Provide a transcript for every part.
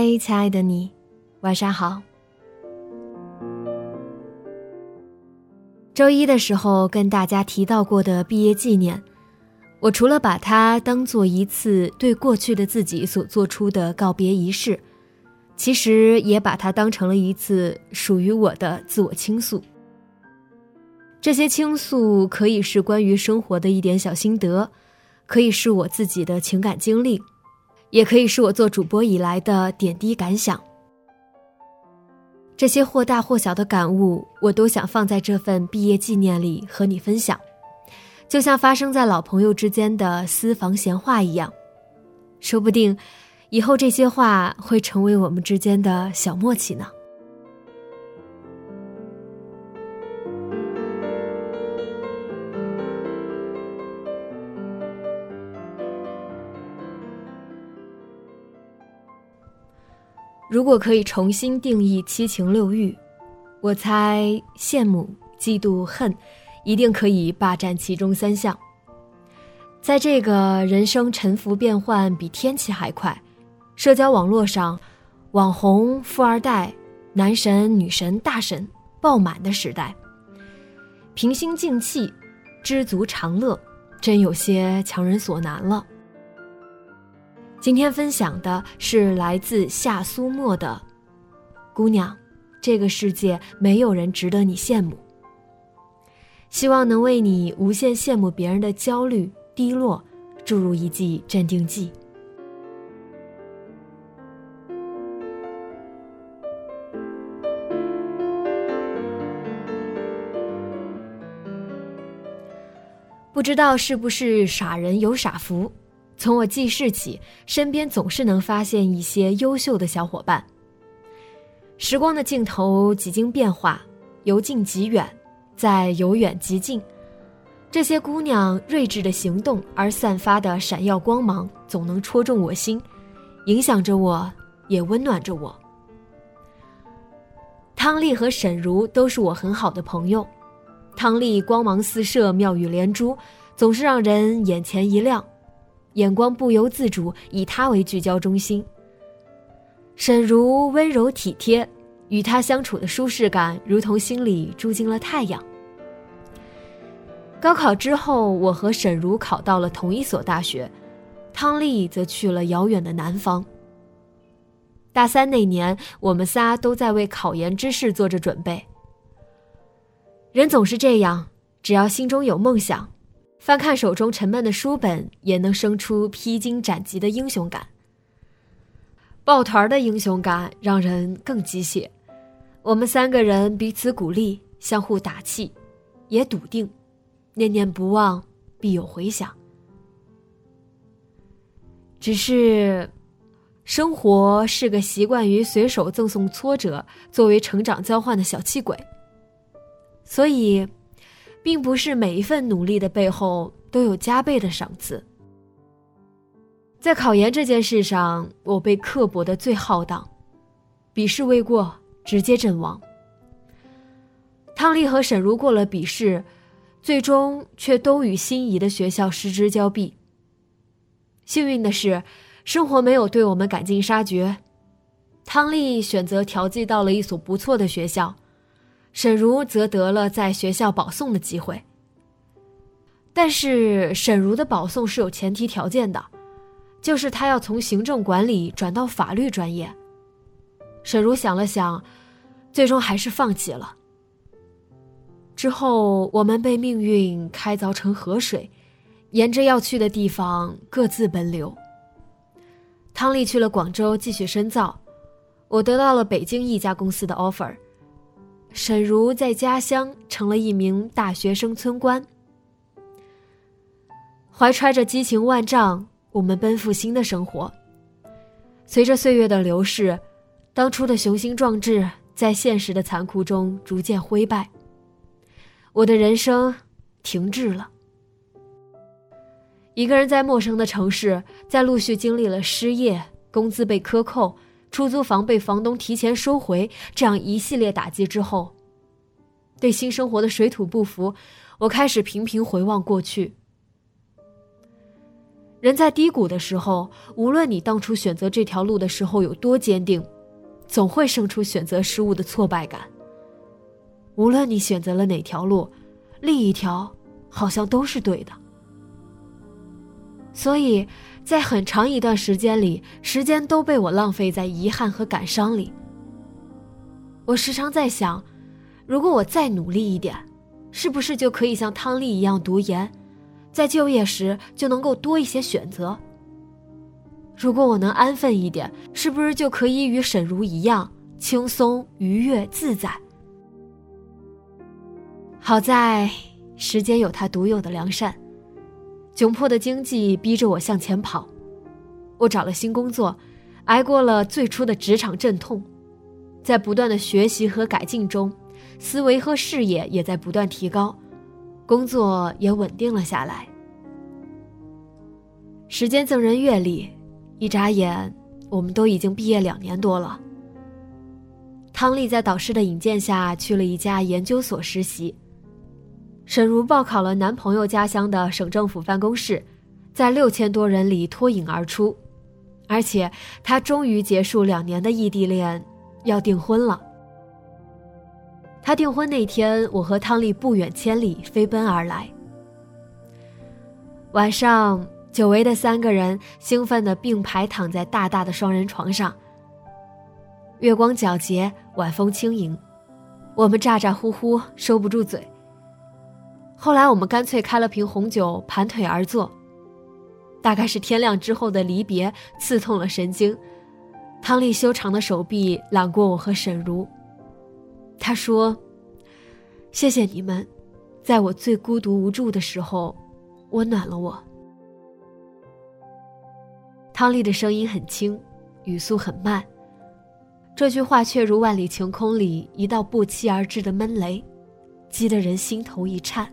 嗨，亲爱的你，晚上好。周一的时候跟大家提到过的毕业纪念，我除了把它当做一次对过去的自己所做出的告别仪式，其实也把它当成了一次属于我的自我倾诉。这些倾诉可以是关于生活的一点小心得，可以是我自己的情感经历。也可以是我做主播以来的点滴感想。这些或大或小的感悟，我都想放在这份毕业纪念里和你分享，就像发生在老朋友之间的私房闲话一样。说不定，以后这些话会成为我们之间的小默契呢。如果可以重新定义七情六欲，我猜羡慕、嫉妒、恨，一定可以霸占其中三项。在这个人生沉浮变幻比天气还快，社交网络上，网红、富二代、男神、女神、大神爆满的时代，平心静气、知足常乐，真有些强人所难了。今天分享的是来自夏苏沫的“姑娘”，这个世界没有人值得你羡慕。希望能为你无限羡慕别人的焦虑、低落注入一剂镇定剂。不知道是不是傻人有傻福？从我记事起，身边总是能发现一些优秀的小伙伴。时光的镜头几经变化，由近及远，再由远及近，这些姑娘睿智的行动而散发的闪耀光芒，总能戳中我心，影响着我，也温暖着我。汤丽和沈如都是我很好的朋友，汤丽光芒四射，妙语连珠，总是让人眼前一亮。眼光不由自主以他为聚焦中心。沈如温柔体贴，与他相处的舒适感如同心里住进了太阳。高考之后，我和沈如考到了同一所大学，汤丽则去了遥远的南方。大三那年，我们仨都在为考研之事做着准备。人总是这样，只要心中有梦想。翻看手中沉闷的书本，也能生出披荆斩棘的英雄感。抱团的英雄感让人更鸡血。我们三个人彼此鼓励，相互打气，也笃定，念念不忘，必有回响。只是，生活是个习惯于随手赠送挫折作为成长交换的小气鬼，所以。并不是每一份努力的背后都有加倍的赏赐。在考研这件事上，我被刻薄的最浩荡，笔试未过，直接阵亡。汤丽和沈如过了笔试，最终却都与心仪的学校失之交臂。幸运的是，生活没有对我们赶尽杀绝，汤丽选择调剂到了一所不错的学校。沈如则得了在学校保送的机会，但是沈如的保送是有前提条件的，就是她要从行政管理转到法律专业。沈如想了想，最终还是放弃了。之后，我们被命运开凿成河水，沿着要去的地方各自奔流。汤丽去了广州继续深造，我得到了北京一家公司的 offer。沈如在家乡成了一名大学生村官，怀揣着激情万丈，我们奔赴新的生活。随着岁月的流逝，当初的雄心壮志在现实的残酷中逐渐灰败。我的人生停滞了。一个人在陌生的城市，在陆续经历了失业、工资被克扣、出租房被房东提前收回这样一系列打击之后，对新生活的水土不服，我开始频频回望过去。人在低谷的时候，无论你当初选择这条路的时候有多坚定，总会生出选择失误的挫败感。无论你选择了哪条路，另一条好像都是对的。所以在很长一段时间里，时间都被我浪费在遗憾和感伤里。我时常在想，如果我再努力一点，是不是就可以像汤丽一样读研，在就业时就能够多一些选择？如果我能安分一点，是不是就可以与沈如一样轻松、愉悦、自在？好在，时间有它独有的良善。窘迫的经济逼着我向前跑，我找了新工作，挨过了最初的职场阵痛，在不断的学习和改进中，思维和视野也在不断提高，工作也稳定了下来。时间赠人阅历，一眨眼，我们都已经毕业两年多了。汤丽在导师的引荐下去了一家研究所实习。沈如报考了男朋友家乡的省政府办公室，在六千多人里脱颖而出，而且她终于结束两年的异地恋，要订婚了。她订婚那天，我和汤丽不远千里飞奔而来。晚上，久违的三个人兴奋地并排躺在大大的双人床上，月光皎洁，晚风轻盈，我们咋咋呼呼，收不住嘴。后来我们干脆开了瓶红酒，盘腿而坐。大概是天亮之后的离别刺痛了神经，汤丽修长的手臂揽过我和沈如。他说：“谢谢你们，在我最孤独无助的时候，温暖了我。”汤丽的声音很轻，语速很慢，这句话却如万里晴空里一道不期而至的闷雷，击得人心头一颤。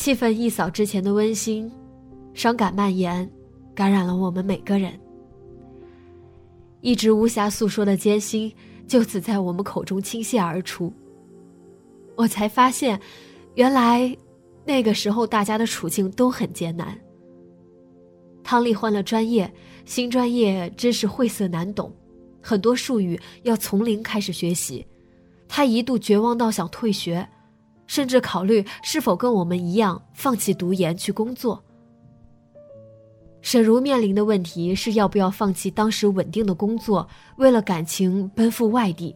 气氛一扫之前的温馨，伤感蔓延，感染了我们每个人。一直无暇诉说的艰辛，就此在我们口中倾泻而出。我才发现，原来那个时候大家的处境都很艰难。汤丽换了专业，新专业真是晦涩难懂，很多术语要从零开始学习，他一度绝望到想退学。甚至考虑是否跟我们一样放弃读研去工作。沈如面临的问题是要不要放弃当时稳定的工作，为了感情奔赴外地。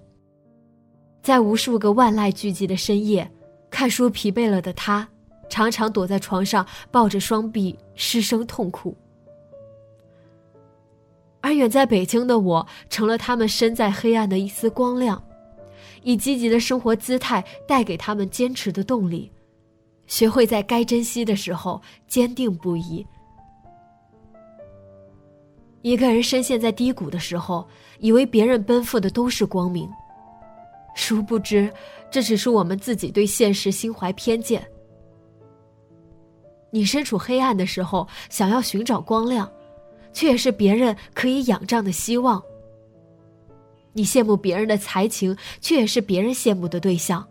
在无数个万籁俱寂的深夜，看书疲惫了的他，常常躲在床上抱着双臂失声痛哭。而远在北京的我，成了他们身在黑暗的一丝光亮。以积极的生活姿态带给他们坚持的动力，学会在该珍惜的时候坚定不移。一个人深陷在低谷的时候，以为别人奔赴的都是光明，殊不知这只是我们自己对现实心怀偏见。你身处黑暗的时候，想要寻找光亮，却也是别人可以仰仗的希望。你羡慕别人的才情，却也是别人羡慕的对象；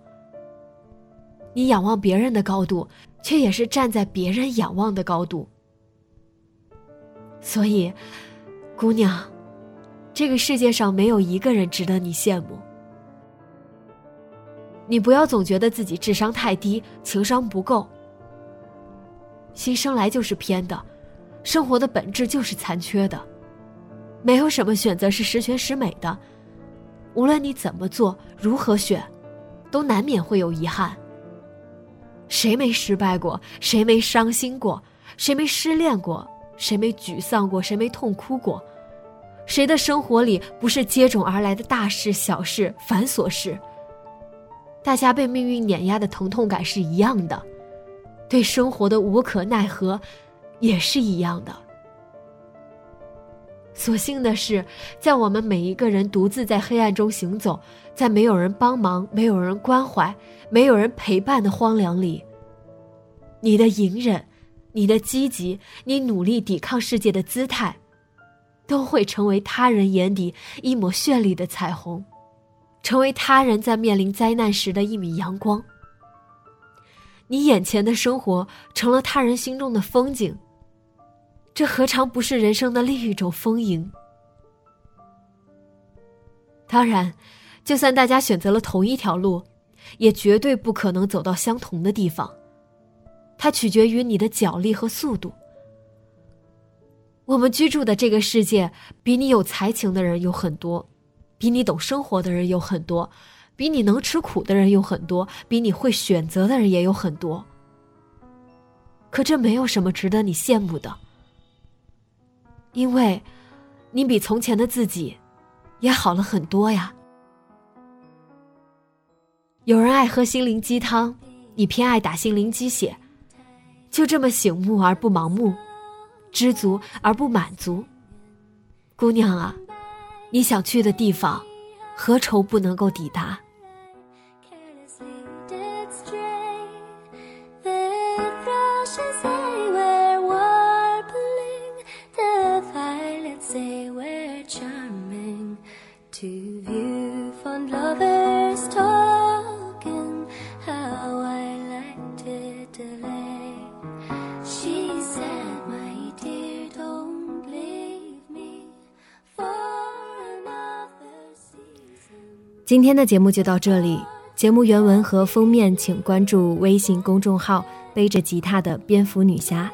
你仰望别人的高度，却也是站在别人仰望的高度。所以，姑娘，这个世界上没有一个人值得你羡慕。你不要总觉得自己智商太低，情商不够。心生来就是偏的，生活的本质就是残缺的。没有什么选择是十全十美的，无论你怎么做，如何选，都难免会有遗憾。谁没失败过？谁没伤心过？谁没失恋过？谁没沮丧过？谁没痛哭过？谁的生活里不是接踵而来的大事、小事、繁琐事？大家被命运碾压的疼痛感是一样的，对生活的无可奈何，也是一样的。所幸的是，在我们每一个人独自在黑暗中行走，在没有人帮忙、没有人关怀、没有人陪伴的荒凉里，你的隐忍、你的积极、你努力抵抗世界的姿态，都会成为他人眼底一抹绚丽的彩虹，成为他人在面临灾难时的一米阳光。你眼前的生活成了他人心中的风景。这何尝不是人生的另一种丰盈？当然，就算大家选择了同一条路，也绝对不可能走到相同的地方。它取决于你的脚力和速度。我们居住的这个世界，比你有才情的人有很多，比你懂生活的人有很多，比你能吃苦的人有很多，比你会选择的人也有很多。可这没有什么值得你羡慕的。因为，你比从前的自己，也好了很多呀。有人爱喝心灵鸡汤，你偏爱打心灵鸡血，就这么醒目而不盲目，知足而不满足。姑娘啊，你想去的地方，何愁不能够抵达？Charming to youfrom lovers talking. How i like to delay she said my dear don't leave me for another season. 今天的节目就到这里。节目原文和封面请关注微信公众号背着吉他的蝙蝠女侠。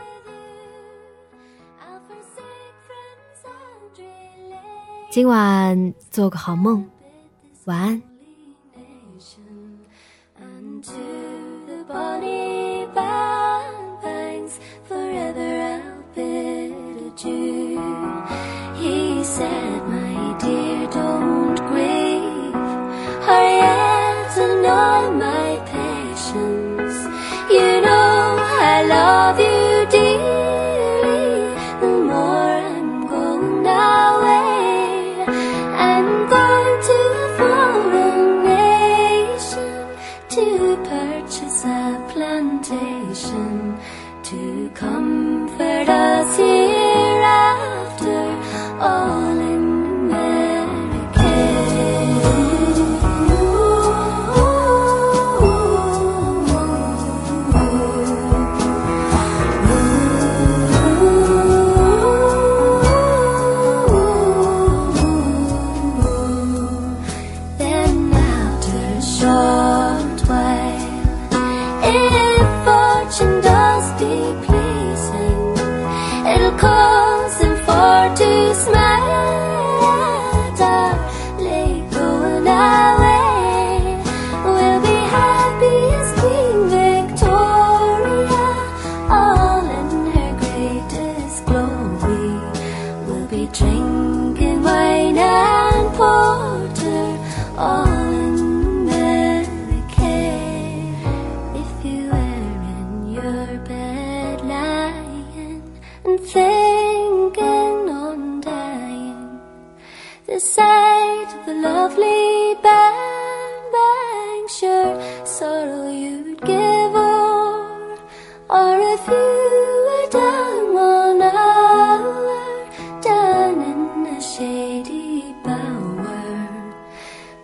今晚做个好梦，晚安。love you.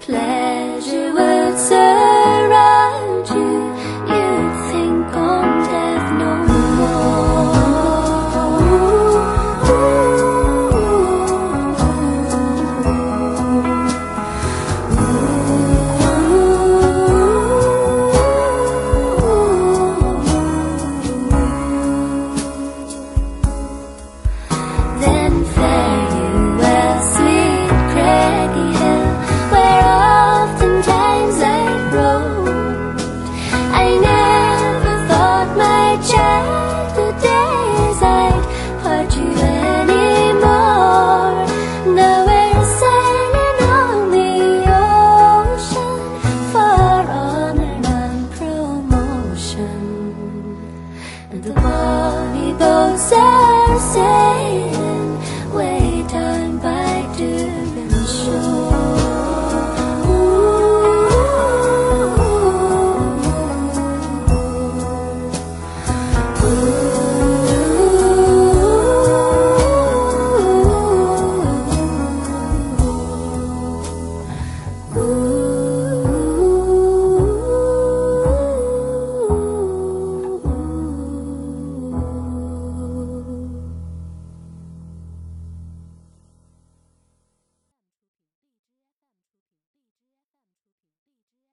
play.